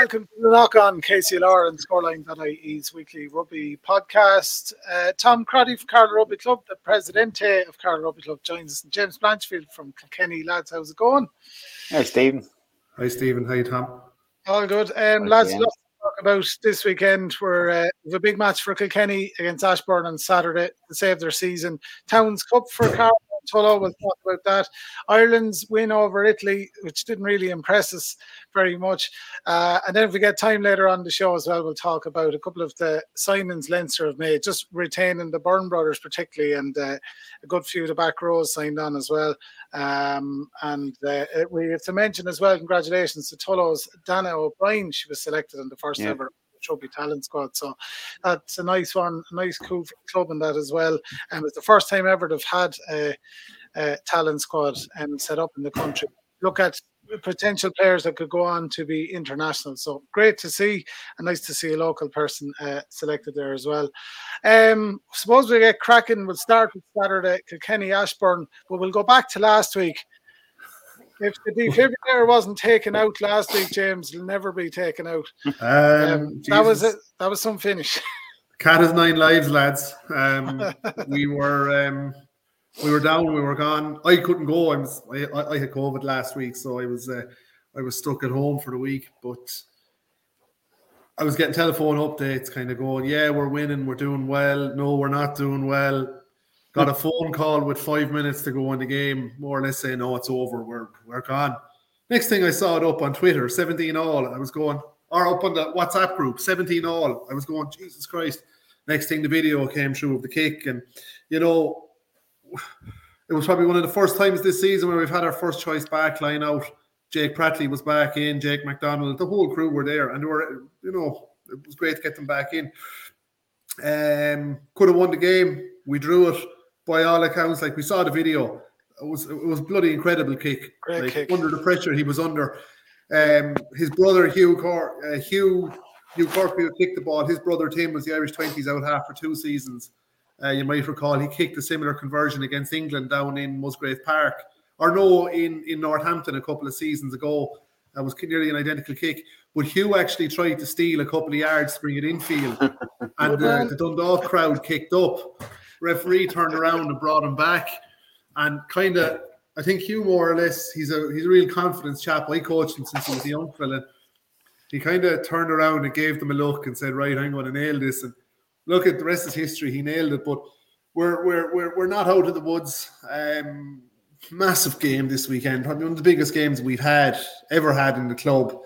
welcome to the Knock On KCLR and Scoreline.ie's weekly rugby podcast. Uh, Tom Crotty from Carlow Rugby Club, the presidente of Carlow Rugby Club, joins us. James Blanchfield from Kilkenny. Lads, how's it going? Hi, Stephen. Hi, Stephen. Hi, Tom. All good. Um, lads, lots to talk about this weekend. We're uh, we have a big match for Kilkenny against Ashbourne on Saturday to save their season. Towns Cup for Carlow Tullow, we'll talk about that. Ireland's win over Italy, which didn't really impress us very much. Uh, and then if we get time later on the show as well, we'll talk about a couple of the signings Leinster have made, just retaining the Byrne brothers particularly, and uh, a good few of the back rows signed on as well. Um, and uh, we have to mention as well, congratulations to Tullow's Dana O'Brien. She was selected in the first yeah. ever Trophy Talent Squad. So that's a nice one, a nice cool club in that as well. And it's the first time ever they've had a, a talent squad and um, set up in the country. Look at potential players that could go on to be international. So great to see, and nice to see a local person uh, selected there as well. Um, suppose we get cracking. We'll start with Saturday, Kilkenny Ashbourne, but we'll go back to last week if the defibrillator wasn't taken out last week, James, will never be taken out. Um, um, that was it. That was some finish. Cat has nine lives, lads. Um, we were um, we were down. We were gone. I couldn't go. I was I, I had COVID last week, so I was uh, I was stuck at home for the week. But I was getting telephone updates, kind of going, "Yeah, we're winning. We're doing well. No, we're not doing well." Got a phone call with five minutes to go in the game, more or less saying, "No, it's over. We're we're gone." Next thing I saw it up on Twitter, 17 all. I was going, or up on the WhatsApp group, 17 all. I was going, Jesus Christ. Next thing the video came through of the kick. And, you know, it was probably one of the first times this season where we've had our first choice back line out. Jake Prattley was back in, Jake McDonald, the whole crew were there. And they were, you know, it was great to get them back in. Um, could have won the game. We drew it by all accounts, like we saw the video, it was it was bloody incredible kick. Like, kick. Under the pressure he was under. Um, his brother Hugh Cor- uh, Hugh Hugh Kirkfield kicked the ball. His brother Tim was the Irish twenties out half for two seasons. Uh, you might recall he kicked a similar conversion against England down in Musgrave Park, or no, in in Northampton a couple of seasons ago. That was nearly an identical kick. But Hugh actually tried to steal a couple of yards to bring it infield, and uh, the Dundalk crowd kicked up referee turned around and brought him back, and kind of. I think Hugh more or less he's a he's a real confidence chap. I coached him since he was a young fella. He kind of turned around and gave them a look and said, "Right, I'm going to nail this." And look at the rest of history. He nailed it, but we're we're we're, we're not out of the woods. Um, massive game this weekend, probably one of the biggest games we've had ever had in the club.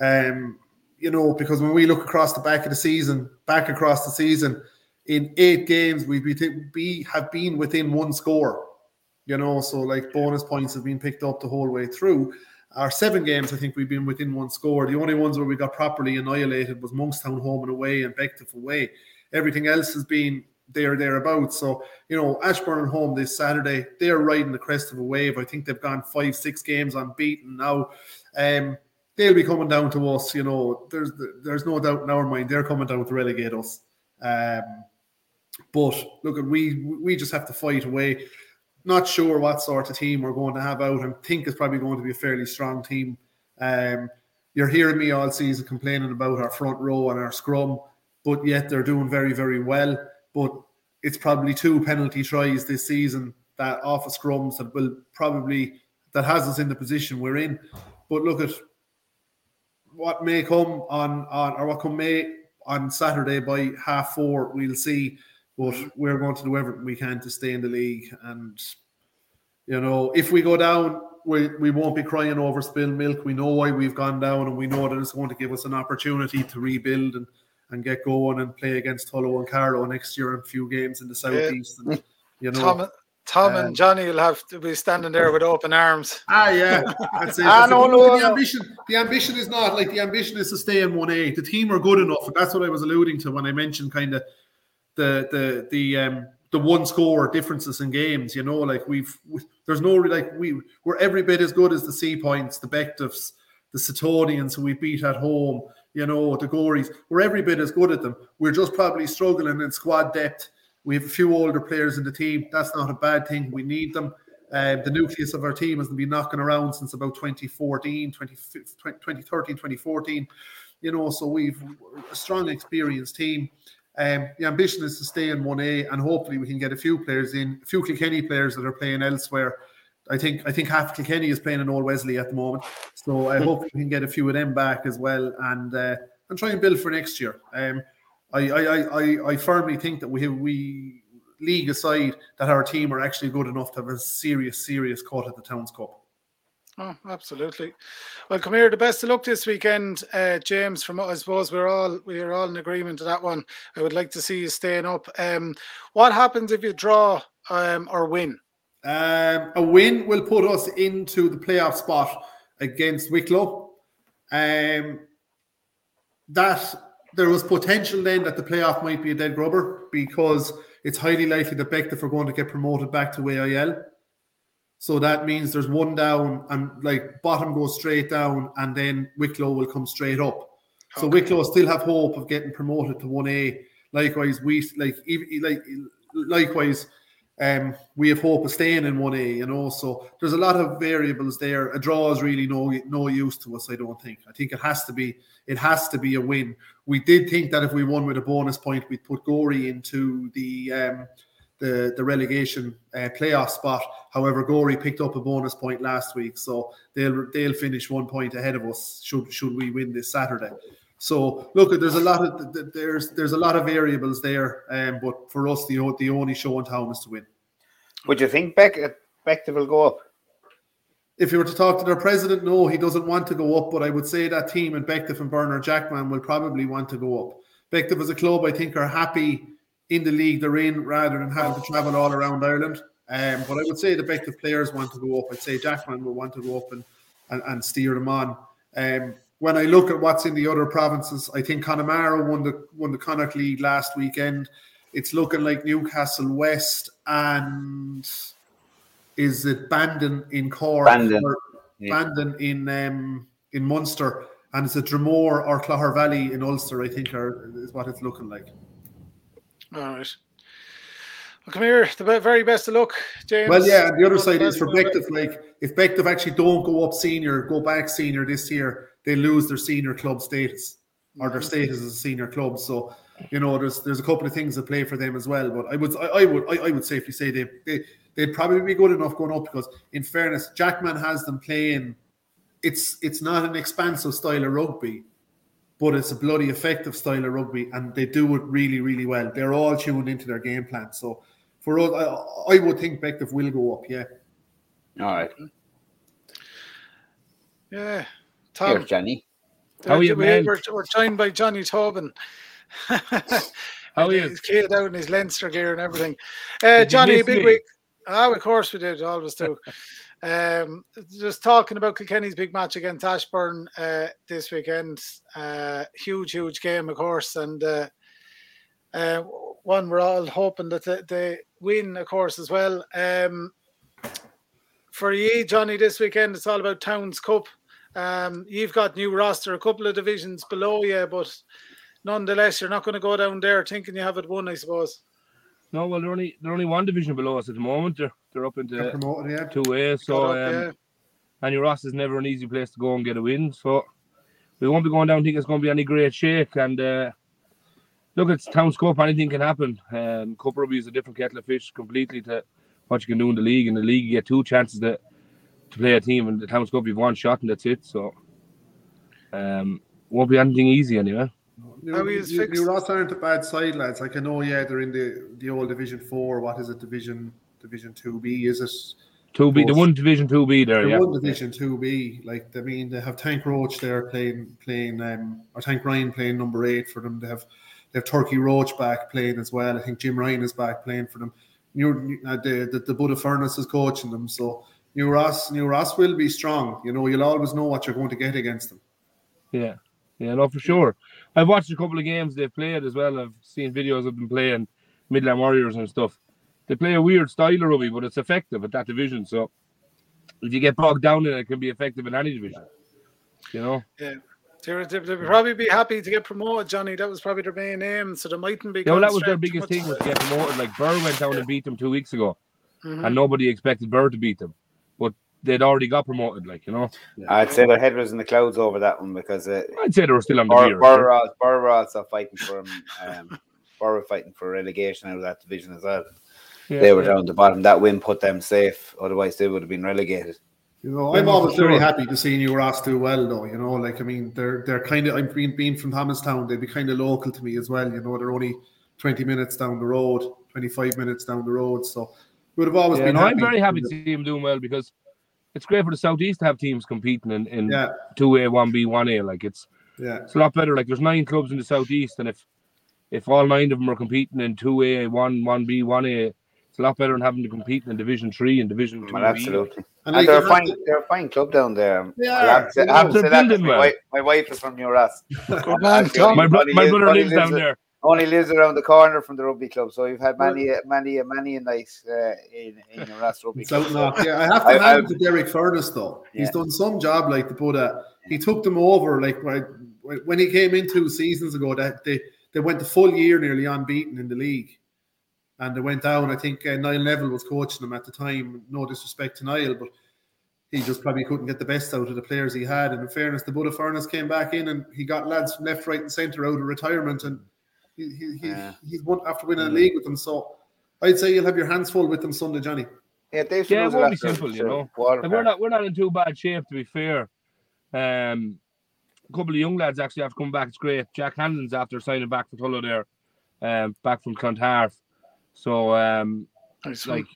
Um, you know, because when we look across the back of the season, back across the season, in eight games we be have been within one score. You know, so like bonus points have been picked up the whole way through. Our seven games, I think we've been within one score. The only ones where we got properly annihilated was Monkstown home and away and Bective away. Everything else has been there thereabouts. So you know, Ashbourne and home this Saturday, they're riding the crest of a wave. I think they've gone five, six games unbeaten now. Um, they'll be coming down to us. You know, there's there's no doubt in our mind they're coming down to relegate us. Um, but look, at we we just have to fight away. Not sure what sort of team we're going to have out. I think it's probably going to be a fairly strong team. Um, you're hearing me all season complaining about our front row and our scrum, but yet they're doing very, very well. But it's probably two penalty tries this season that off of scrums that will probably that has us in the position we're in. But look at what may come on on or what come may on Saturday by half four. We'll see but we're going to do everything we can to stay in the league. And you know, if we go down, we, we won't be crying over spilled milk. We know why we've gone down, and we know that it's going to give us an opportunity to rebuild and, and get going and play against Tullow and Carlow next year in a few games in the southeast. Yeah. And, you know, Tom, Tom um, and Johnny will have to be standing there with open arms. Ah, yeah, that's it. ah, no, no, the ambition, the ambition is not like the ambition is to stay in one A. The team are good enough, and that's what I was alluding to when I mentioned kind of the the the um the one score differences in games. You know, like we've we, there's no like we we're every bit as good as the Sea Points, the Bectives, the Setonians who we beat at home. You know, the Gories. We're every bit as good at them. We're just probably struggling in squad depth. We have a few older players in the team. That's not a bad thing. We need them. Um, the nucleus of our team hasn't been knocking around since about 2014, 20, 2013, 2014. you know, so we've a strong, experienced team. Um, the ambition is to stay in 1A, and hopefully we can get a few players in, a few Kilkenny players that are playing elsewhere. I think I think half Kilkenny is playing in Old Wesley at the moment, so I hope we can get a few of them back as well, and uh, and try and build for next year. Um, I, I, I, I firmly think that we we league aside that our team are actually good enough to have a serious serious cut at the Towns Cup. Oh, absolutely. Well, come here. The best of luck this weekend, uh, James. From I suppose we're all we're all in agreement to that one. I would like to see you staying up. Um, what happens if you draw um, or win? Um, a win will put us into the playoff spot against Wicklow. Um, that there was potential then that the playoff might be a dead rubber because it's highly likely that Bective are going to get promoted back to AIL. So that means there's one down and like bottom goes straight down and then Wicklow will come straight up. So okay. Wicklow still have hope of getting promoted to 1A. Likewise, we like like likewise um, we have hope of staying in 1A, you know. So there's a lot of variables there. A draw is really no no use to us, I don't think. I think it has to be it has to be a win. We did think that if we won with a bonus point, we'd put Gorey into the um, the, the relegation uh, playoff spot. However, Gorey picked up a bonus point last week, so they'll they'll finish one point ahead of us should should we win this Saturday. So look, there's a lot of there's there's a lot of variables there, um, but for us, the the only show in town is to win. Would you think Beck Bective will go up? If you were to talk to their president, no, he doesn't want to go up. But I would say that team and Bective and Bernard Jackman will probably want to go up. Bective as a club, I think, are happy in the league they're in rather than having to travel all around Ireland. Um, but I would say the Bective players want to go up. I'd say Jackman will want to go up and, and, and steer them on. Um, when I look at what's in the other provinces, I think Connemara won the won the Connacht League last weekend. It's looking like Newcastle West and is it Bandon in Cork Bandon, yeah. Bandon in um, in Munster, and it's a Dromore or Clogher Valley in Ulster. I think are is what it's looking like. All right. Well, come here. The very best of luck, James. Well, yeah. And the other side is for Bective. Like, if Bective actually don't go up senior, go back senior this year, they lose their senior club status or their mm-hmm. status as a senior club. So you know, there's there's a couple of things that play for them as well. But I would I, I would I, I, would safely say they, they they'd probably be good enough going up because in fairness, Jackman has them playing. It's it's not an expansive style of rugby, but it's a bloody effective style of rugby, and they do it really really well. They're all tuned into their game plan. So for us, I, I would think Bective will go up. Yeah. All right. Yeah. Tom, Here's Johnny. How are you, man? We're, we're joined by Johnny Tobin. How are you? He's killed out in his Leinster gear and everything. Uh, Johnny, a big me? week. Oh, of course we did. Always do. um, just talking about Kilkenny's big match against Ashbourne uh, this weekend. Uh, huge, huge game, of course, and uh, uh, one we're all hoping that they, win, of course, as well. Um, for you, Johnny, this weekend it's all about Towns Cup. Um, you've got new roster, a couple of divisions below you, but nonetheless, you're not going to go down there thinking you have it won, I suppose. No, well, they're only they're only one division below us at the moment. They're they're up into two A. So, up, um, yeah. and your Ross is never an easy place to go and get a win. So, we won't be going down thinking it's going to be any great shake. And uh, look, it's Towns Cup. Anything can happen. Um, Cup rugby is a different kettle of fish completely to what you can do in the league. In the league, you get two chances to to play a team, and the Towns Cup you've one shot and that's it. So, um, won't be anything easy anyway. New, How is new, new Ross aren't a bad side, lads. Like I know, yeah, they're in the the old Division Four. What is it? Division Division Two B? Is it? Two B, the one Division Two B there, the yeah. One Division Two B. Like I mean, they have Tank Roach there playing playing um or Tank Ryan playing number eight for them. They have they have Turkey Roach back playing as well. I think Jim Ryan is back playing for them. New uh, the the, the Buddha Furness is coaching them, so New Ross New Ross will be strong. You know, you'll always know what you're going to get against them. Yeah, yeah, no, for sure. I've watched a couple of games they've played as well. I've seen videos of them playing Midland Warriors and stuff. They play a weird style of rugby, but it's effective at that division. So if you get bogged down in it, it can be effective in any division. You know? Yeah. They'd, they'd probably be happy to get promoted, Johnny. That was probably their main aim. So they mightn't be. Yeah, well, that was their biggest thing was to get promoted. Like Birr went down and beat them two weeks ago, mm-hmm. and nobody expected Birr to beat them. But they'd already got promoted. Like you know, I'd say their head was in the clouds over that one because uh, I'd say they were still on the Bor- beer. Borough Borough were also fighting for um, um, Borough were fighting for relegation out of that division as well. Yeah, they were yeah. down the bottom. That win put them safe. Otherwise, they would have been relegated. You know, I'm always Sure. very happy to see New Ross do well, though. You know, like I mean, they're they're kind of. I'm being being from Thomastown. They'd be kind of local to me as well. You know, they're only 20 minutes down the road, 25 minutes down the road. So would have always Yeah, been. no, I'm very happy to see them doing well because it's great for the southeast to have teams competing in in two A, one B, one A. Like it's yeah, it's a lot better. Like there's nine clubs in the southeast, and if if all nine of them are competing in two A, one, one B, one A, it's a lot better than having to compete in Division Three and Division Two. Well, absolutely. and, And like, they're a fine, to- they're a fine club down there. Yeah, I are. have to say, I have to They're say that 'cause my, well. wife, my wife is from New Ross. Good man, My, bro- my brother only lives down lives- there. Only lives around the corner from the rugby club, so we've had many, a- many, a- many a night uh, in in New Ross rugby It's club. out. Yeah, I have to I- hand I- it to Derek Furness though. He's done some job like to put a. He took them over like when when he came in two seasons ago. That they they went the full year nearly unbeaten in the league, and they went down. I think uh, Niall Neville was coaching them at the time. No disrespect to Niall, but he just probably couldn't get the best out of the players he had. And in fairness, the Buddha Furness came back in and he got lads from left, right, and centre out of retirement, and he, he, he, Yeah. he's won after winning a league with them. So. I'd say you'll have your hands full with them Sunday, Johnny. Yeah, Dave Yeah, it won't be simple, you know. Water Like, we're not we're not in too bad shape to be fair. Um, a couple of young lads actually have come back. It's great. Jack Hanlon's after signing back for Tullow there, um, back from Clontarf. So um, Nice like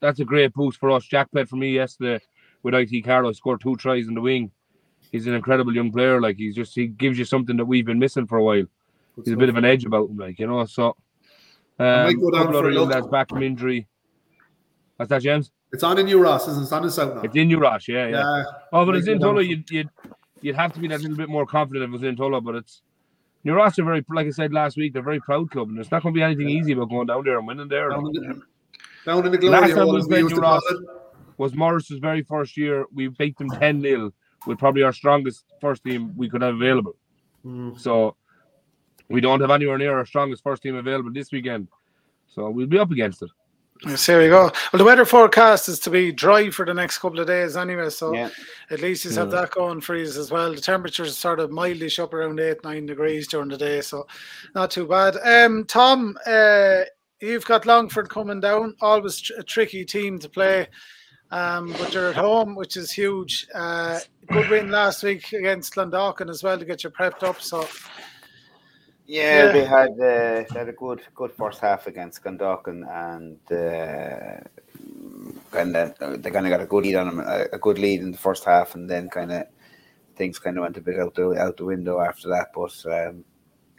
that's a great boost for us. Jack played for me yesterday with IT Carlow. Scored two tries in the wing. He's an incredible young player. Like he's just he gives you something that we've been missing for a while. He's a bit of an edge about him, like you know. So might um, go a down couple for a young lads back from injury. What's that, James? It's on in New Ross, isn't it? It's on in South now. It's in Urash, yeah, yeah. Yeah, Oh, but it's in for- You'd, you'd you'd have to be that little bit more confident if it was in Tullow, but it's New Ross are very, like I said last week, they're a very proud club, and it's not going to be anything easy about going down there and winning there. down in the, down in the glory Last time we played Ross- Was Morris's very first year, we beat them 10 0 with probably our strongest first team we could have available. Mm. So we don't have anywhere near our strongest first team available this weekend. So we'll be up against it. Yes, there we go. Well, the weather forecast is to be dry for the next couple of days anyway, so Yeah. at least you have that going for you as well. The temperature's sort of mildish up around eight, nine degrees during the day, so not too bad. Um, Tom, uh, you've got Longford coming down, always tr- a tricky team to play, um, but you're at home, which is huge. Uh, good win last week against Clondalkin as well to get you prepped up. So Yeah, Yeah. they had uh, they had a good good first half against Clondalkin and uh, kind of they kind of got a good lead on them, a, a good lead in the first half, and then kind of things kind of went a bit out the out the window after that. But um,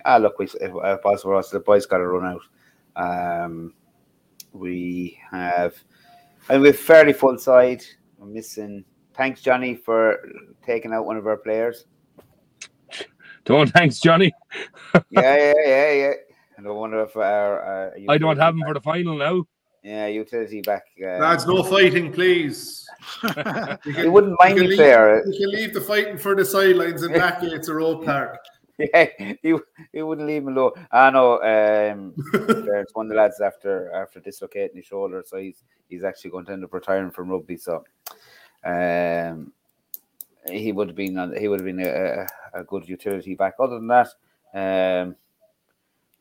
ah, look, we if, if for us, the boys got to run out. Um, we have, and we're fairly full side. We're missing. Thanks, Johnny, for taking out one of our players. Don't thanks, Johnny. yeah, yeah, yeah, yeah. And I wonder if our, uh, I don't have him back- for the final now. Yeah, utility back. Uh, Lads, no fighting, please. You he wouldn't mind you me can fair. leave, you can leave the fighting for the sidelines and back gates of Road Park. Yeah, he, he wouldn't leave him alone. I know. Um, there's one of the lads after after dislocating his shoulder, so he's he's actually going to end up retiring from rugby. So, um, he would have been on- he would have been a, a, a good utility back. Other than that, um,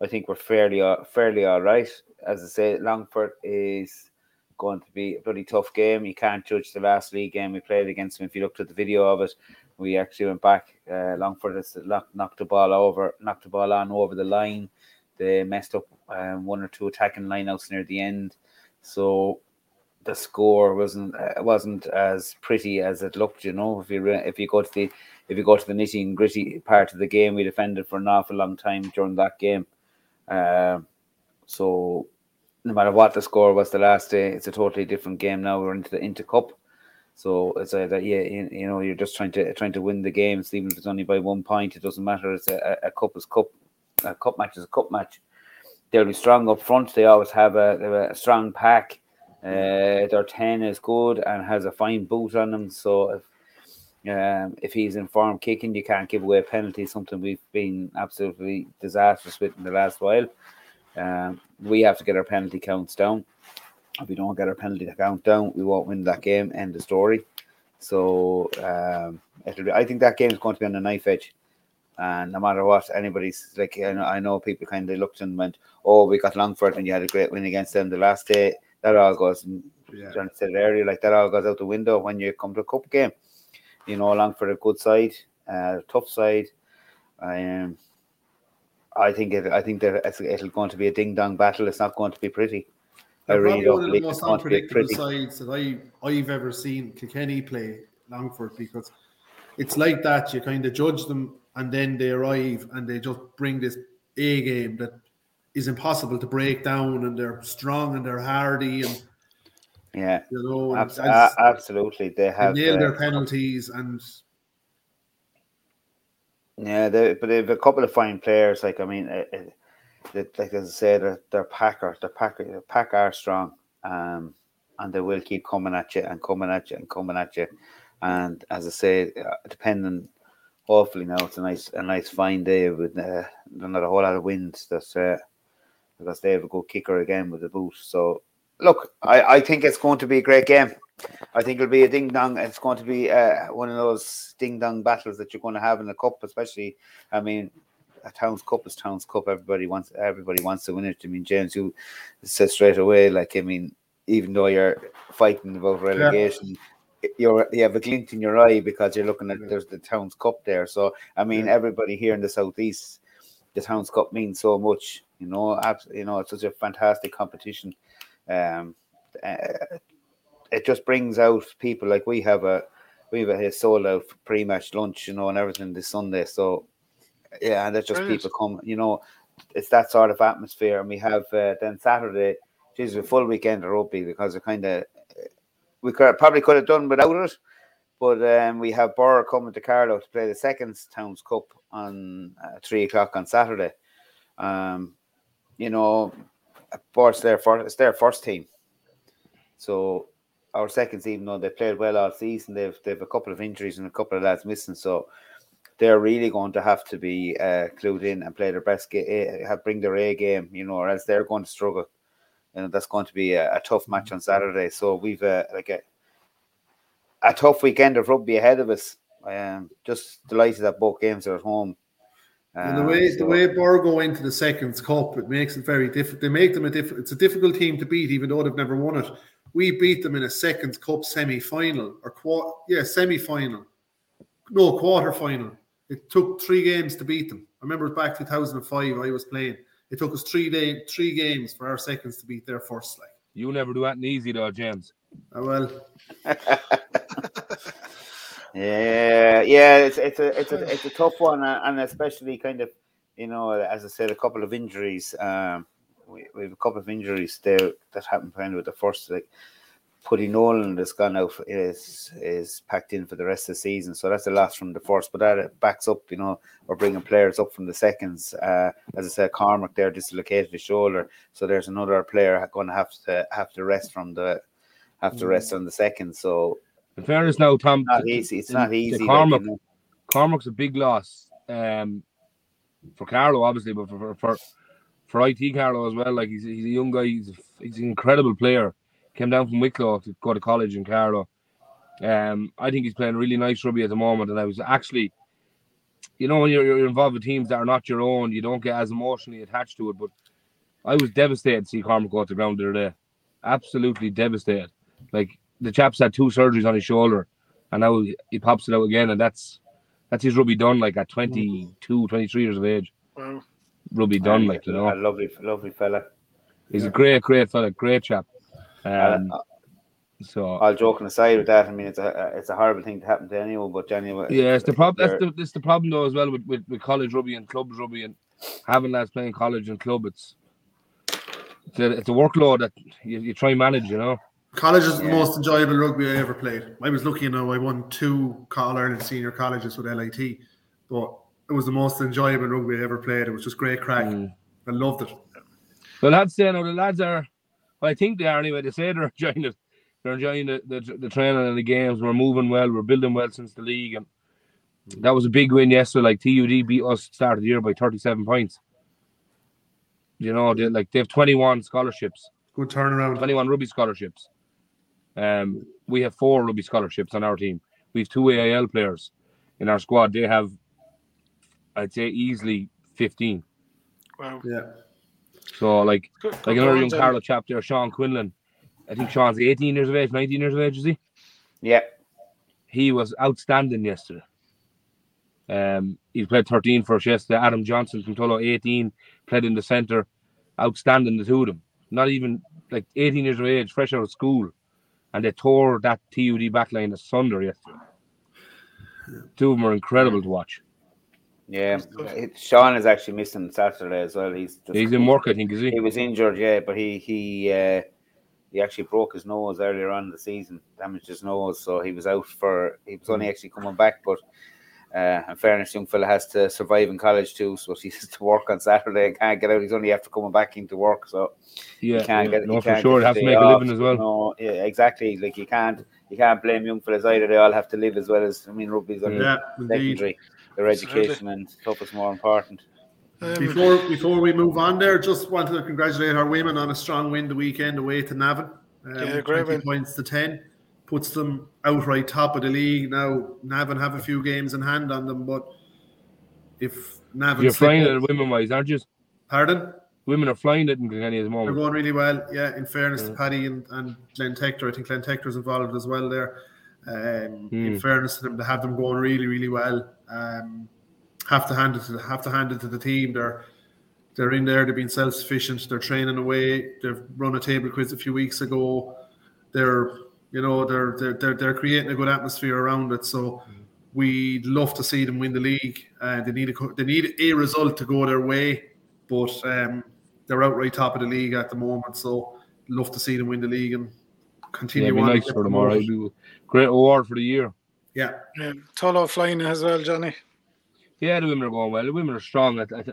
I think we're fairly fairly all right. As I say, Longford is going to be a bloody tough game. You can't judge the last league game we played against them. If you looked at the video of it, we actually went back. Uh, Longford has knocked, knocked the ball over, knocked the ball on over the line. They messed up um, one or two attacking lineouts near the end, so the score wasn't uh, wasn't as pretty as it looked. You know, if you if you go to the if you go to the nitty and gritty part of the game, we defended for an awful long time during that game. Um, so no matter what the score was the last day, it's a totally different game now. We're into the into cup. So it's either yeah, you, you know, you're just trying to trying to win the games, even if it's only by one point. It doesn't matter. It's a, a, cup is cup. A cup match is a cup match. They'll be strong up front. They always have a, a strong pack. Uh, their ten is good and has a fine boot on them. So if um, if he's in form kicking, you can't give away a penalty. Something we've been absolutely disastrous with in the last while. Um, we have to get our penalty counts down. If we don't get our penalty count down, we won't win that game. End the story. So um, be, I think that game is going to be on the knife edge. And no matter what, anybody's like, I know, I know people kind of looked and went, "Oh, we got Longford, and you had a great win against them the last day." That all goes, yeah. John said earlier, like that all goes out the window when you come to a cup game. You know, Longford a good side, uh, tough side. Um, I think it. I think that it's, it'll going to be a ding dong battle. It's not going to be pretty. I really don't one of the most unpredictable sides that I I've ever seen Kilkenny play Longford because it's like that. You kind of judge them and then they arrive and they just bring this A game that is impossible to break down, and they're strong and they're hardy and yeah, you know, Abs- as, absolutely, they have they nailed uh, their penalties and yeah, they, but they have a couple of fine players. Like I mean, it, it, it, like as I said, they're, they're packer, they're packer, the pack are strong, um, and they will keep coming at you and coming at you and coming at you. And as I say, uh, depending hopefully now it's a nice a nice fine day with uh, not a whole lot of wind. That's uh, because they have a good kicker again with the boot. So look, I, I think it's going to be a great game. I think it'll be a ding dong. It's going to be uh, one of those ding dong battles that you're going to have in the cup, especially. I mean, a Towns Cup is Towns Cup. Everybody wants everybody wants to win it. I mean, James, you said straight away, like I mean, even though you're fighting about relegation, yeah you're you have a glint in your eye because you're looking at there's the Towns Cup there. So I mean, everybody here in the southeast, the Towns Cup means so much. You know, you know, it's such a fantastic competition. Um, uh, it just brings out people like we have a we have a sold out pre-match lunch, you know, and everything this Sunday. So yeah, and that's just Brilliant. people come. You know, it's that sort of atmosphere, and we have uh, then Saturday. Geez, a full weekend of rugby because it kind of we could probably could have done without it. But um, we have Borough coming to Carlow to play the second Towns Cup on uh, three o'clock on Saturday. Um, you know, Borough's their first, it's their first team. So our seconds, even though they played well all season, they've they've a couple of injuries and a couple of lads missing. So they're really going to have to be uh, clued in and play their best game, have bring their A game, you know, or else they're going to struggle and that's going to be a, a tough match on Saturday. So we've uh, like a, a tough weekend of rugby ahead of us. I am just delighted that both games are at home. And the um, way so, the way Borough go into the seconds cup, it makes it very difficult. They make them a different. It's a difficult team to beat, even though they've never won it. We beat them in a seconds cup semi final or quarter, yeah, semi final, no quarter final. It took three games to beat them. I remember back 2005. I was playing. It took us three day, three games for our seconds to beat their first. Like you never do that easy though, James. Oh well. yeah, yeah, it's it's a it's a it's a tough one, and especially kind of, you know, as I said, a couple of injuries. Um, we, we have a couple of injuries there that happened kind of with the first like Puddy Nolan that's gone out is is packed in for the rest of the season. So that's the last from the first, but that backs up, you know, we're bringing players up from the seconds. Uh, as I said, Cormac there dislocated his shoulder, so there's another player going to have to have to rest from the have to rest on the second. So in fairness, now Tom, it's not easy. It's not easy. Cormac, like, you know. Cormac's a big loss um, for Carlow, obviously, but for for for IT Carlow as well. Like he's he's a young guy. He's he's an incredible player came down from Wicklow to go to college in Carlow. Um, I think he's playing really nice rugby at the moment, and I was actually, you know, when you're, you're involved with teams that are not your own, you don't get as emotionally attached to it. But I was devastated to see Cormac go to the ground the other day. Absolutely devastated. Like the chap's had two surgeries on his shoulder, and now he pops it out again, and that's that's his rugby done. Like at 22, 23 years of age, wow. rugby done. Like you know, a lovely, lovely fella. He's yeah. a great, great fella, great chap. Um, uh, so all joking aside with that, I mean it's a it's a horrible thing to happen to anyone, but anyway. Yeah, it's the problem. That's the, that's the problem though as well with, with, with college rugby and club rugby and having lads playing college and club. It's it's a, it's a workload that you, you try and manage. You know. College is yeah. the most enjoyable rugby I ever played. I was lucky, you know, I won two All Ireland senior colleges with LIT, but it was the most enjoyable rugby I ever played. It was just great crack. Mm. I loved it. The lads say, know the lads are well, I think they are anyway. They say they're enjoying it. They're enjoying the, the, the training and the games. We're moving well. We're building well since the league. And that was a big win yesterday. Like TUD beat us start of the year by 37 points. You know, they like they have 21 scholarships Good turnaround. 21 rugby scholarships. Um, we have four rugby scholarships on our team. We have two AIL players in our squad. They have, I'd say, easily 15. Wow. Yeah. So, like, Good, like good another going, young Johnny. Carlow chap there, Sean Quinlan. I think Sean's 18 years of age, 19 years of age, is he? Yeah. He was outstanding yesterday. Um, he played 13 for us yesterday. Adam Johnson from Tullow, 18, played in the centre. Outstanding, the two of them. Not even like 18 years of age, fresh out of school. And they tore that TUD backline asunder yesterday. Two of them are incredible to watch. Yeah. It- Sean is actually missing Saturday as well. He's just, He's in work, I think, is he? He was injured, yeah, but he he uh, he actually broke his nose earlier on in the season, damaged his nose, so he was out for. He was Hmm. only actually coming back, but uh, in fairness, young fella has to survive in college too, so he has to work on Saturday. and Can't get out. He's only after coming back into work, so Yeah, you can't yeah. get. no, you for can't sure. get It has the to day make a living as well. No, yeah, exactly. Like you can't you can't blame young fellas either. They all have to live as well as I mean, rugby's on Yeah, indeed. secondary. Their Absolutely. education and stuff is more important. Um, Before before we move on there, just wanted to congratulate our women on a strong win the weekend away to Navan. Um, Yeah, great 20 win. points to 10. Puts them outright top of the league. Now, Navan have a few games in hand on them, but if Navan. You're flying it women wise, aren't you? Pardon? Women are flying it in Kilkenny at the They're going really well. Yeah, in fairness to Mm. Paddy and, and Glenn Tector, I think Glenn Tector's involved as well there. Um, In Mm. fairness to them, to have them going really, really well. Um, have to hand it to have to hand it to the team. They're they're in there. They've been self sufficient. They're training away. They've run a table quiz a few weeks ago. They're you know they're they're they're, they're creating a good atmosphere around it. So we'd love to see them win the league. Uh, they need a they need a result to go their way, but um, they're outright top of the league at the moment. So love to see them win the league and Yeah, continue it'd be on. and nice get for them, all right. promoted. Great award for the year. Yeah, yeah, Tullow flying as well, Johnny. Yeah, the women are going well. The women are strong. I, I,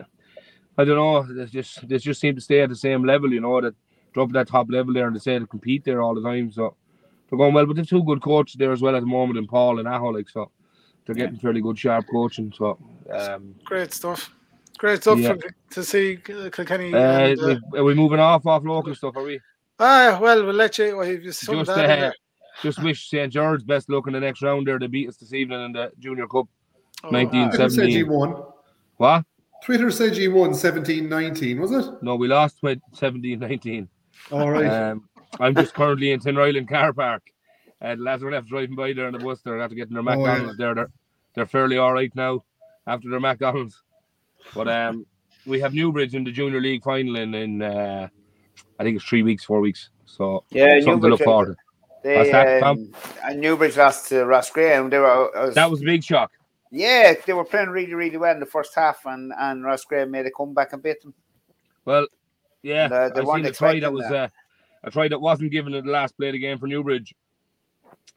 I don't know. They just they just seem to stay at the same level. You know that drop that top level there and they say to compete there all the time. So they're going well. But they've two good coaches there as well at the moment in Paul and Aho. Like so, they're getting fairly good sharp coaching. So um, Great stuff. Great stuff Yeah. for, to see uh, Kilkenny. uh, and, uh, we- are we moving off off local stuff? Are we? ah, well, we'll let you. Well, you just Just that uh, just wish St George best luck in the next round there. They beat us this evening in the Junior Cup. Oh, 19 Twitter said 17. you won. What? Twitter said you won 17-19, was it? No, we lost 17 19. All right. Um, I'm just currently in Tinryland car park. Uh, the lads are left driving by there in the bus. They're after getting their Oh, yeah. McDonald's there. They're, they're fairly all right now after their McDonald's. But um, we have Newbridge in the Junior League final in, in uh, I think it's three weeks, four weeks. So Yeah, something to look Newbridge- forward to. They, that, um, and Newbridge lost to Roscrea, and they were. Was, That was a big shock. yeah, they were playing really, really well in the first half, and and Roscrea made a comeback and beat them. Well, yeah, Uh, they I seen a try that was that. uh, a try that wasn't given at the last play of the game for Newbridge.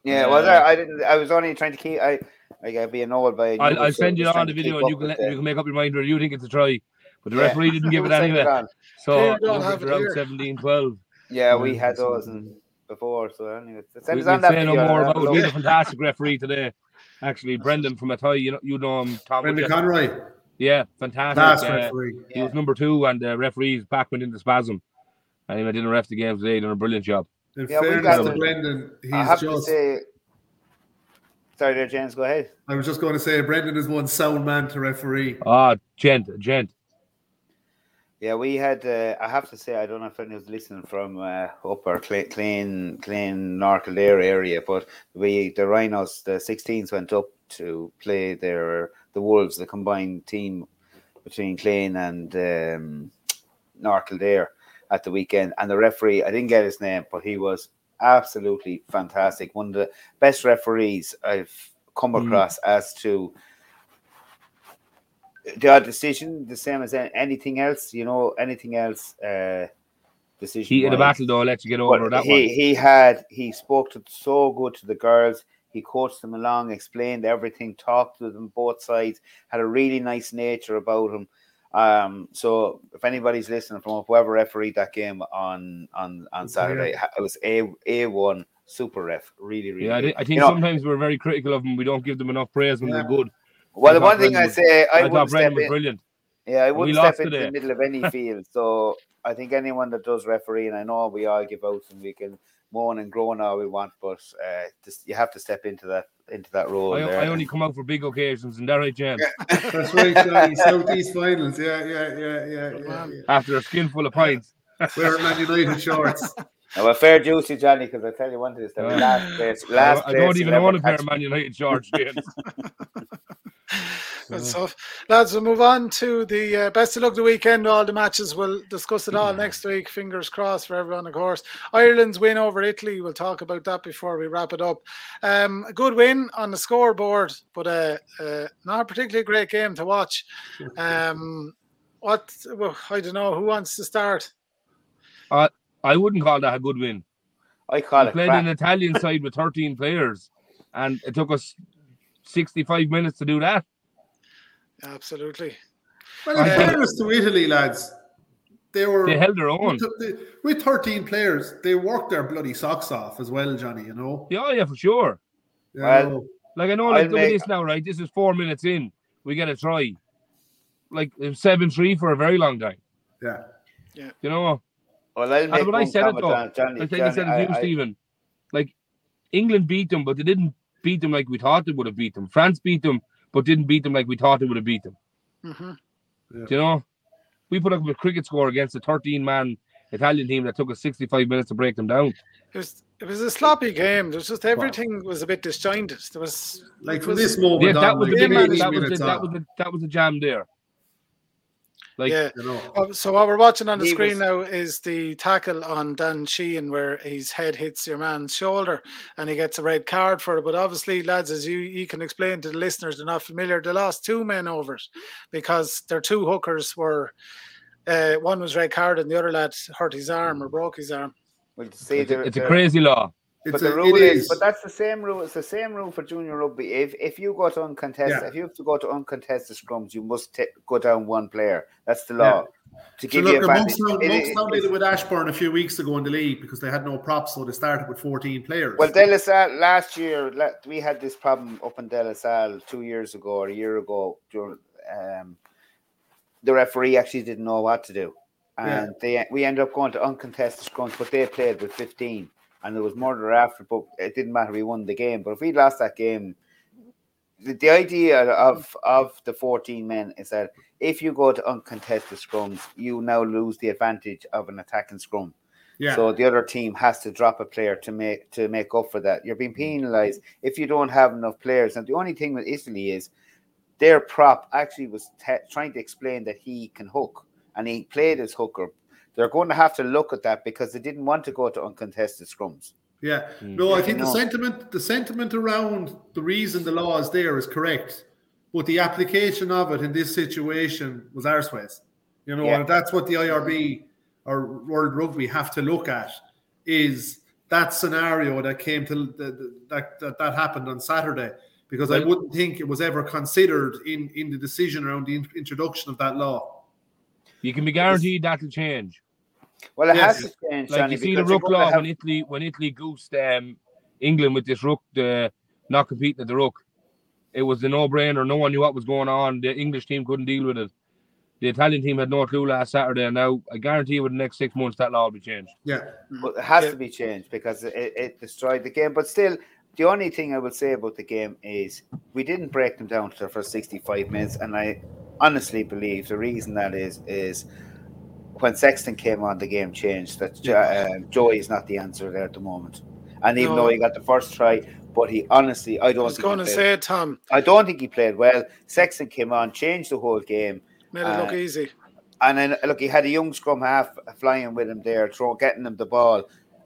Yeah, Yeah. was I? I didn't. I was only trying to keep. I I got being annoyed by. I'll, I'll so send you just on the video and you can let, you can make up your mind whether you think it's a try. But the Yeah. referee didn't give it anyway. on. So Here, don't Newbridge it are out 17 12. Yeah, we had so- those and before. So anyway, send We, us we'll on that say no more and have about a it. We had a fantastic referee today. Actually, Brendan from Athy, you know, you know him, Tom. Brendan? Conroy, Yeah, fantastic. uh, referee. He was number two, and the referee's back went into spasm. And he didn't ref the game today. He done a brilliant job. In Yeah, we fairness got to Brendan, he's I have to say. Sorry, there, James. Go ahead. I was just going to say, Brendan is one sound man to referee. Ah, gent, gent. Yeah, we had. Uh, I have to say, I don't know if anyone's listening from uh, upper Cla- Clane, Clane, North Kildare area, but we the Rhinos, the 16s went up to play their the Wolves, the combined team between Clane and um, North Kildare at the weekend, and the referee, I didn't get his name, but he was absolutely fantastic. One of the best referees I've come Mm. across as to the decision, the same as anything else, you know, anything else. Uh, decision. Of the battle, though, let you get over But that he, one. he had he spoke to so good to the girls. He coached them along, explained everything, talked to them both sides, had a really nice nature about him. Um, so if anybody's listening from whoever refereed that game on on on Saturday, it was a a one super ref, really really. Yeah, I. I think You know, sometimes we're very critical of them. We don't give them enough praise when Yeah. they're good. well, the one thing I say, I, I, thought Brendan was in. brilliant. Yeah, I wouldn't step into today. the middle of any field. So I think anyone that does referee, and I know we all give out and we can moan and groan all we want, but uh, just, you have to step into that into that role. I, there. I only come out for big occasions, and that right, James. That's right, Johnny. Southeast finals. Yeah, yeah, yeah, yeah, yeah. yeah. After a skin full of pints. Wearing Man United shorts. Now, a fair juicy, Johnny, because I tell you one thing: is that Uh, last place, last I, I don't you'll even ever own a pair of me. Man United shorts, James. Good stuff. Lads, we'll move on to the uh, best of luck the weekend. All the matches, we'll discuss it all next week. Fingers crossed for everyone, of course. Ireland's win over Italy, we'll talk about that before we wrap it up. Um, a good win on the scoreboard, but uh, uh, not a particularly great game to watch. Um, what, well, I don't know, who wants to start? I wouldn't call that a good win. I call We it played crap. an Italian side with 13 players, and it took us 65 minutes to do that. Absolutely. Well, in I- fairness to Italy, lads, they were They held their own. with, 13 players. They worked their bloody socks off as well, Johnny. You know. Yeah, yeah, for sure. You Well. Like I know, like I'll look make- this now, right? This is four minutes in. We get a try. Like seven three for a very long time. yeah. Yeah. You know, Well, I'll make what I said it though. on Johnny. I think I said it to you, I- Stephen. Like England beat them, but they didn't beat them like we thought they would have beat them. France beat them, but didn't beat them like we thought they would have beat them. hmm Do you know, we put up a cricket score against a 13 man Italian team that took us 65 minutes to break them down. It was it was a sloppy game. There was just everything was a bit disjointed. There was Like it from this moment Yeah, on, that was the like, game big, management that was minutes the, that was the, that was the jam there. Like yeah. you know. Oh, So what we're watching on the He screen was- now is the tackle on Dan Sheehan where his head hits your man's shoulder and he gets a red card for it. But obviously, lads, as you, you can explain to the listeners, they're not familiar. They lost two men over it because their two hookers were uh, one was red card and the other lad hurt his arm or broke his arm. Well, see, it's, a, it's a crazy law. But It's the a, rule it is, is. but that's the same rule. It's the same rule for junior rugby. If if you go to uncontested, Yeah. if you have to go to uncontested scrums, you must ta- go down one player. That's the Yeah. law. To So give look, you advantage. Monkstown, It- it- Monkstown did it's- it with Ashbourne a few weeks ago in the league because they had no props, so they started with 14 players. Well, De La Salle last year, we had this problem up in De La Salle two years ago or a year ago. During, um, the referee actually didn't know what to do, Yeah. and they we ended up going to uncontested scrums, but they played with fifteen, and there was murder after. But it didn't matter. We won the game. But if we lost that game, the, the idea of of the fourteen men is that if you go to uncontested scrums, you now lose the advantage of an attacking scrum. yeah, So the other team has to drop a player to make to make up for that. You're being mm-hmm. penalised if you don't have enough players. And the only thing with Italy is their prop actually was te- trying to explain that he can hook, and he played as hooker. They're going to have to look at that because they didn't want to go to uncontested scrums. yeah. Mm. No, I think the sentiment, the sentiment around the reason the law is there is correct, but the application of it in this situation was arseways. You know, Yeah. and that's what the IRB or World Rugby have to look at is that scenario that came to the, the, that, that that happened on Saturday because I wouldn't think it was ever considered in in the decision around the introduction of that law. You can be guaranteed that'll change. Well, it Yes. has to change, Like Johnny, you see the because you're ruck law have- when Italy when Italy goosed um, England with this ruck the not competing at the ruck. It was a no brainer. No one knew what was going on. The English team couldn't deal with it. The Italian team had no clue last Saturday. And now I guarantee you, within the next six months, that law will be changed. Yeah, But it has Yeah. to be changed because it, it destroyed the game. But still, the only thing I would say about the game is we didn't break them down to the first 65 minutes. And I honestly believe the reason that is, is when Sexton came on, the game changed. That uh, Joey is not the answer there at the moment. And even No. though he got the first try, but he honestly, I I don't was think going he to played, say, Tom, I don't think he played well. Sexton came on, changed the whole game. made it look Uh, easy. And then look, he had a young scrum half flying with him there, throw, getting him the ball.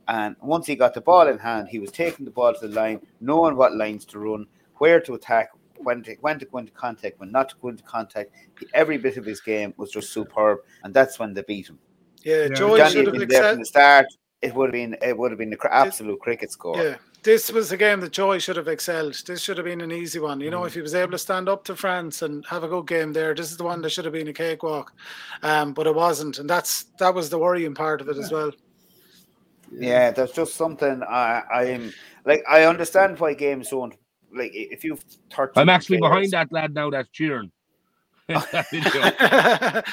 And once he got the ball in hand, he was taking the ball to the line, knowing what lines to run, where to attack, when to when to go into contact, when not to go into contact. Every bit of his game was just superb, and that's when they beat him. Yeah, Yeah. Joey should have been there from the start. It would have been it would have been the cr- absolute cricket score. Yeah, this was a game that Joey should have excelled. This should have been an easy one. You know, if he was able to stand up to France and have a good game there, this is the one that should have been a cakewalk. Um, but it wasn't, and that's that was the worrying part of it as well. Yeah, there's just something I I'm like I understand why games don't like if you've 13 I'm actually players- behind that lad now that's cheering. I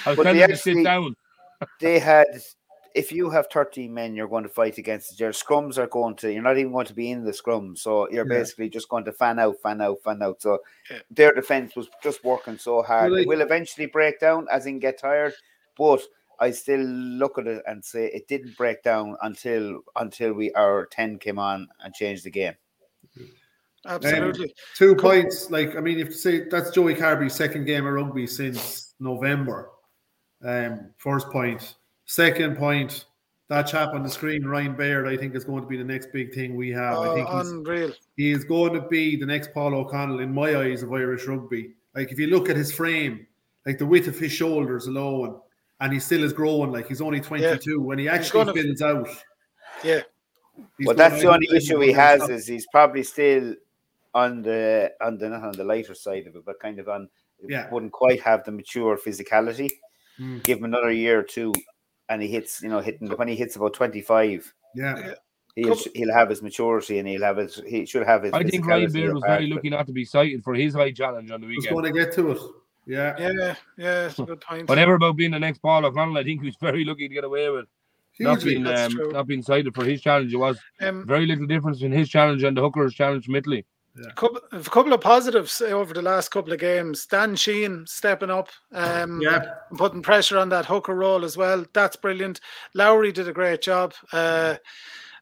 was But telling they to sit down. they had if you have 13 men you're going to fight against your scrums are going to you're not even going to be in the scrum so you're Yeah. basically just going to fan out fan out fan out so Yeah. their defense was just working so hard Well, it will eventually break down as in get tired but I still look at it and say it didn't break down until until we our 10 came on and changed the game Absolutely. Two points. Like I mean, if you say that's Joey Carberry's second game of rugby since November. Um, first point. Second point. That chap on the screen, Ryan Baird, I think is going to be the next big thing we have. I Oh, think he's, unreal. he is going to be the next Paul O'Connell in my eyes of Irish rugby. Like if you look at his frame, like the width of his shoulders alone, and he still is growing. Like he's only twenty two. When he actually gonna- fills out, Yeah. he's but gonna- that's the only issue he has is he's probably still on the on the not on the lighter side of it but kind of on Yeah. wouldn't quite have the mature physicality Mm. give him another year or two and he hits you know hitting when he hits about 25 Yeah, He'll, he'll have his maturity and he'll have his he should have his I think Ryan Baird was very lucky not to be cited for his high challenge on the just weekend. going to get to it. Yeah, Yeah, yeah, it's a good point. Whatever about being the next Paul O'Connell, I think he was very lucky to get away with not hugely. being um, not being cited for his challenge. It was Um, very little difference in his challenge and the hooker's challenge from Italy. Couple, a couple of positives over the last couple of games. Dan Sheehan stepping up, um, Yeah, and putting pressure on that hooker role as well. That's brilliant. Lowry did a great job uh,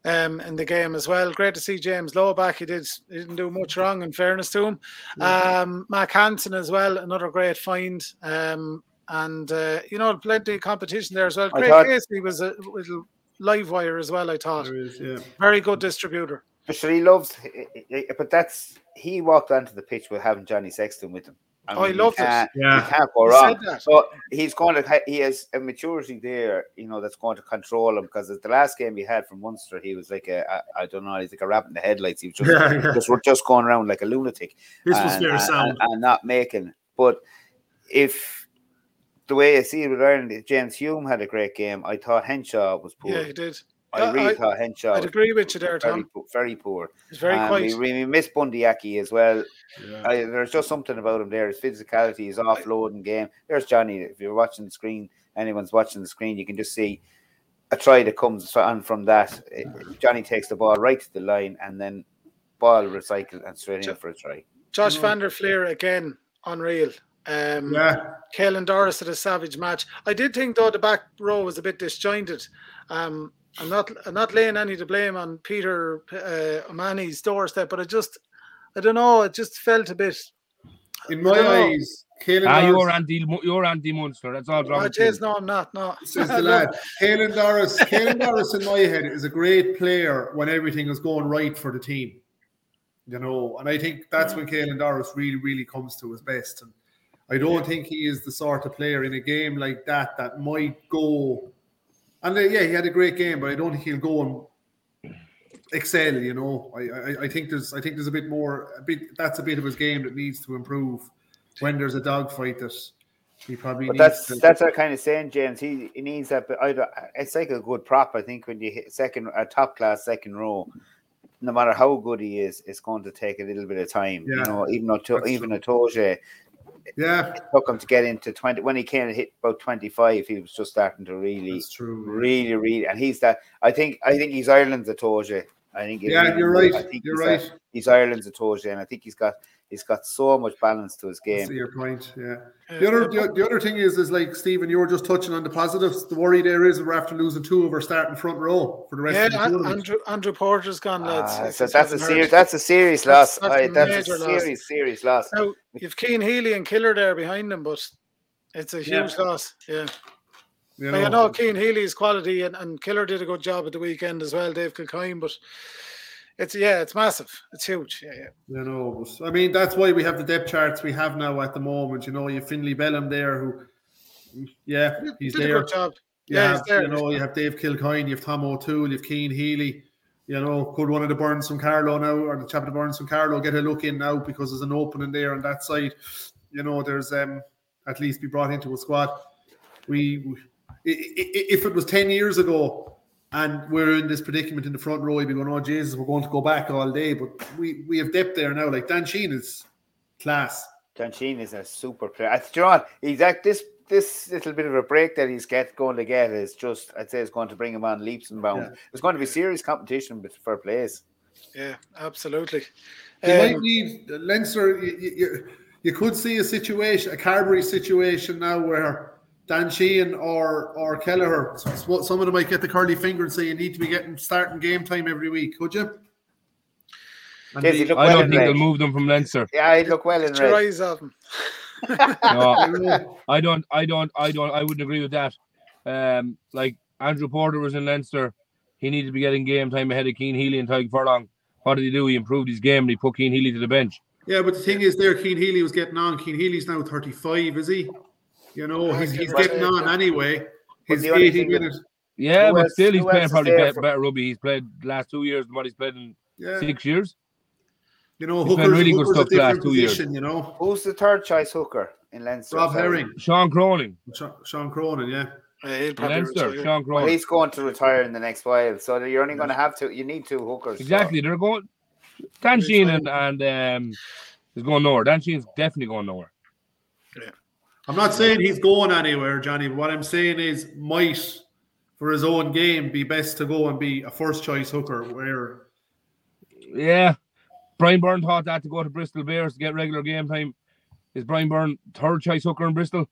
um, in the game as well. Great to see James Lowe back. He did he didn't do much wrong, in fairness to him. Um, Mack Hansen as well, another great find. Um, and uh, you know, plenty of competition there as well. Great thought- Casey was a little live wire as well. I thought is. Yeah, very good distributor. But sure, he loves, eh, eh, eh, but that's he walked onto the pitch with having Johnny Sexton with him. I Oh, he loves it. can't- You yeah. can't go He wrong. said that. So he's going to. He has a maturity there, you know, that's going to control him because the last game he had from Munster, he was like a I, I don't know, he's like a rabbit in the headlights. He was just Yeah, yeah. just just going around like a lunatic. This was and, fair and- sound. and, and not making. But if the way I see it with Ireland, James Hume had a great game. I thought Henshaw was poor. Yeah, he did. I I- really I- thought Henshaw I'd agree with you there, very, Tom. po- very poor. He's very and quiet. we, we miss Bundee Aki as well. Yeah. I, there's just something about him there. His physicality, his offloading game. There's Johnny. If you're watching the screen, anyone's watching the screen, you can just see a try that comes on from that. Eh, Johnny takes the ball right to the line and then ball recycled and straight in for a try. Josh No. van der Flier again, unreal. Um, Yeah, Caelan Doris at a savage match. I did think though the back row was a bit disjointed. Um, I'm not I'm not laying any of the blame on Peter uh, O'Mahony's doorstep, but I just I don't know. It just felt a bit. in my I don't know. eyes, Caelan Ah, you're Andy, you're anti Munster. That's all wrong. Oh, with you. jeez, no, I'm not. No, says the lad. Caelan Doris, Caelan Doris in my head is a great player when everything is going right for the team. You know, and I think that's when Caelan Doris really, really comes to his best. And I don't think he is the sort of player in a game like that that might go. And uh, yeah, he had a great game, but I don't think he'll go and excel. You know, I, I, I think there's, I think there's a bit more, a bit. That's a bit of his game that needs to improve when there's a dogfight that he probably. But needs that's to, that's what kind of saying, James. He, he needs that. But either it's like a good prop. I think when you hit second, a top class second row, no matter how good he is, it's going to take a little bit of time. Yeah, you know, even though even Itoje yeah, it took him to get into twenty when he came and hit about twenty five, he was just starting to really, that's true. really, really, and he's that. I think I think he's Ireland's Itoje. I think Yeah, you're right. I think You're right. A, he's Ireland's Itoje, and I think he's got he's got so much balance to his I game. see your point. Yeah. The other the, the other thing is is like Stephen, you were just touching on the positives. The worry there is we're after losing two of our starting front row for the rest yeah, of the An- tournament. Andrew Andrew Porter's gone, lads. Ah, so that's a serious that's a serious loss. that's a Aye, That's, major a loss. serious, serious loss. Now you've Cian Healy and Killer there behind them, but it's a huge Yeah. loss. Yeah. you Like, I know Cian Healy's quality and, and Killer did a good job at the weekend as well, Dave Kilcoyne, but it's yeah, it's massive. It's huge. Yeah, yeah. You know, but, I mean that's why we have the depth charts we have now at the moment. You know, you have Finlay Bealham there, who, yeah, he's did there. a good job. You Yeah, have, there. You know, you have Dave Kilcoyne, you have Tom O'Toole, you have Cian Healy. You know, could one of the Byrnes from Carlow now, or the chap of the Byrnes from Carlow, get a look in now because there's an opening there on that side. You know, there's um at least be brought into a squad. We, we if it was ten years ago and we're in this predicament in the front row, you'd be going, "Oh Jesus, we're going to go back all day." But we we have depth there now. Like Dan Sheehan is class. Dan Sheehan is a super player. I, you know what? He's at this this little bit of a break that he's get going to get is just I'd say it's going to bring him on leaps and bounds. Yeah. It's going to be serious competition with- for place. Yeah, absolutely. You might Um, need Leinster. You, you- you, you could see a situation, a Carberry situation now where Dan Sheehan or or Kelleher, s- some of them might get the curly finger and say you need to be getting starting game time every week. Could you? And Casey, look I well don't in think they'll move them from Leinster. Yeah, I look well in get your red. eyes off him. No, I don't, I don't, I don't, I wouldn't agree with that. Um, like Andrew Porter was in Leinster, he needed to be getting game time ahead of Cian Healy and Tadhg Furlong. What did he do? He improved his game and he put Cian Healy to the bench. yeah, but the thing is, there, Cian Healy was getting on. Cian Healy's now thirty-five, is he? You know, he's, he's getting on anyway. But His the only eighty thing that- minutes. Yeah, Who but still, he's who playing probably better, for- better rugby. He's played the last two years than what he's played in Yeah, six years. you know, He's Hooker's, really good stuff the last different two years. You know, Who's the third choice hooker in Leinster? Rob Herring, Sean Cronin, Sha- Sean Cronin. Yeah, Yeah, Leinster, retire. Sean Well, he's going to retire in the next while, so you're only going to have to. You need two hookers. so- Exactly, they're going. Dan Sheehan and, and um, is going nowhere. Dan Sheehan's definitely going nowhere. I'm not saying he's going anywhere, Johnny. But what I'm saying is, might for his own game be best to go and be a first choice hooker. Where Yeah, Bryan Byrne thought that to go to Bristol Bears to get regular game time. Is Bryan Byrne third choice hooker in Bristol?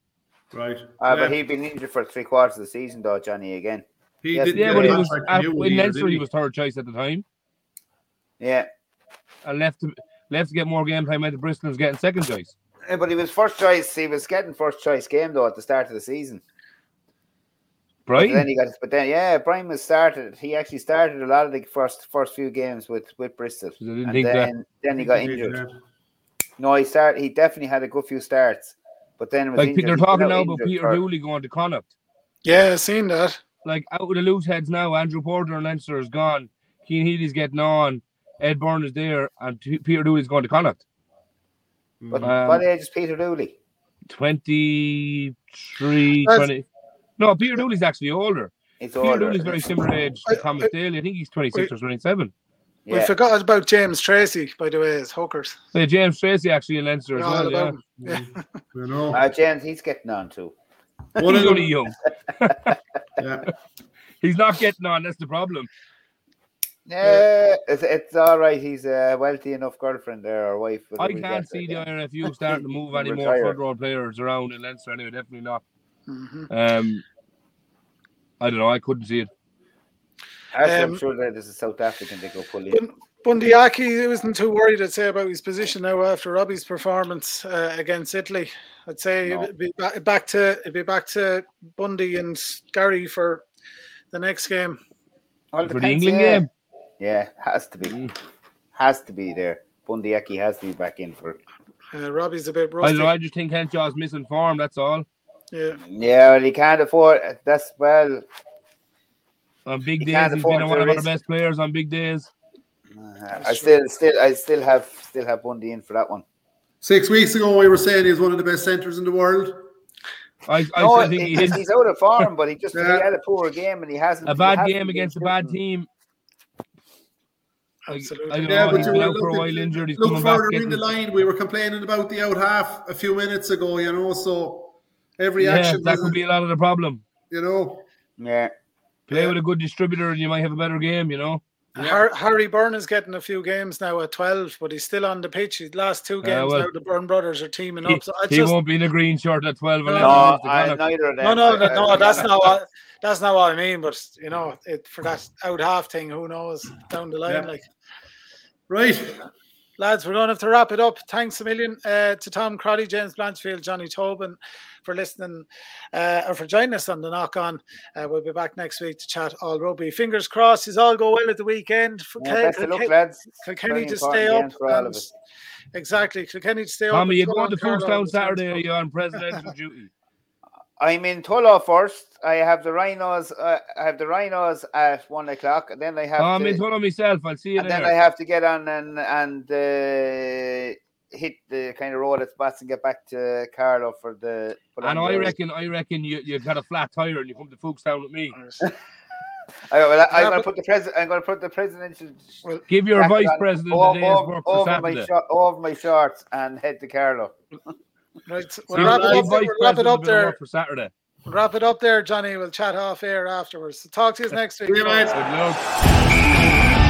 right? Uh, yeah. But he'd been injured for three quarters of the season, though, Johnny. Again, He Yes, didn't Yeah, but he was contract at, in either, Leinster. did He was third choice at the time, yeah. and left to left to get more game time. At the Bristol was getting second choice. Yeah, But he was first choice. He was getting first choice game though at the start of the season. But then he got. But then, yeah, Bryan was started. He actually started a lot of the first first few games with with Bristol, I and think that. then then he got injured. yeah. No, he started. He definitely had a good few starts, but then was Like injured. they're talking now about injured Peter for- Dooley going to Connacht. Yeah, I seen that. Like out with the loose heads now. Andrew Porter and Leinster is gone. Cian Healy's getting on. Ed Byrne is there, and T- Peter Dooley's going to Connacht. But Um, what age is Peter Dooley? 23, That's- 20. No, Peter Dooley's actually older. He's Peter older. Dooley's very similar age I- to Thomas Daly. I think he's 26 or 27. We forgot about James Tracy, by the way, as hookers. Yeah, James Tracy actually in Leinster as well. Yeah. Yeah. You know, Uh, James, he's getting on too. one He's only young. yeah. He's not getting on. That's the problem. Yeah, it's, it's all right. He's a wealthy enough girlfriend there or wife. I can't see the there. IRFU starting to move any more retire. third row players around in Leinster anyway. Definitely not. Mhm. Um, I don't know. I couldn't see it. Actually, Um, I'm sure that there's a South African they go pull in. Bun- Bundee Aki wasn't too worried, I'd say, about his position now after Robbie's performance uh, against Italy. I'd say No. it'd be back, back to it'd be back to Bundee and Garry for the next game. Well, For the England yeah. game, Yeah, has to be. Mm. Has to be there. Bundee Aki has to be back in for. Uh, Robbie's a bit I rusty. don't know. I just think Henshaw's missing form. That's all. Yeah, Yeah, well, he can't afford. That's well. On big He days, can't he's been afford one of our best players on big days. uh, I still, still, I still have, still have Bundee in for that one. Six weeks ago, we were saying he's one of the best centres in the world. I, I no, think he he's, he's out of form, but he just Yeah. he had a poor game and he hasn't. a bad hasn't game against a bad shooting. team. Like, absolutely. I don't Yeah, know. but He's you been were- out for a look, while injured. He's look coming back. further in the line. We were complaining about the out half a few minutes ago, you know. So every yeah, action, that could be a lot of the problem. you know. Yeah, Play with a good distributor, and you might have a better game. You know. Har- Harry Byrne is getting a few games now at 12, but he's still on the pitch. His last two uh, games well, now, the Byrne brothers are teaming He, up. So I he just, won't be in a green shirt at twelve. No, no, he wins the I, neither of them. no, no, no, no, that's not what that's not what I mean. But you know, it, for that out half thing, who knows down the line? Yeah. Like Right. Lads, we're going to have to wrap it up. Thanks a million uh, to Tom Crowley, James Blanchfield, Johnny Tobin for listening uh, or for joining us on the knock on. Uh, we'll be back next week to chat all rugby. Fingers crossed, is all go well at the weekend. For Yeah, Ken- best of luck, Ken- lads. Kilkenny to stay up. for all of and- us. Exactly, Kilkenny to stay up. Tommy, and you going to Carlow Fookstown to Saturday? Are Saturday. you on presidential duty? I'm in Tullow first. I have the Rhinos. Uh, I have the Rhinos at one o'clock, and then I have Oh, I'm to, in Tullow myself. I'll see you and then I have to get on and and uh, hit the kind of road at spots and get back to Carlow for the. put on And I reckon, I reckon you you got a flat tire and you come to Fookstown with me. I, well, I, I'm going to put the president. I'm going to put the presidential. Give your jacket vice on president over, a day's over, work for over my Saturday. shor- over my shorts and head to Carlow. Right, we'll Give wrap it up. vice We'll wrap it up a bit of there. for Saturday. Wrap it up there, Johnny. We'll chat off air afterwards. So talk to you next week. See you, mate. Good luck.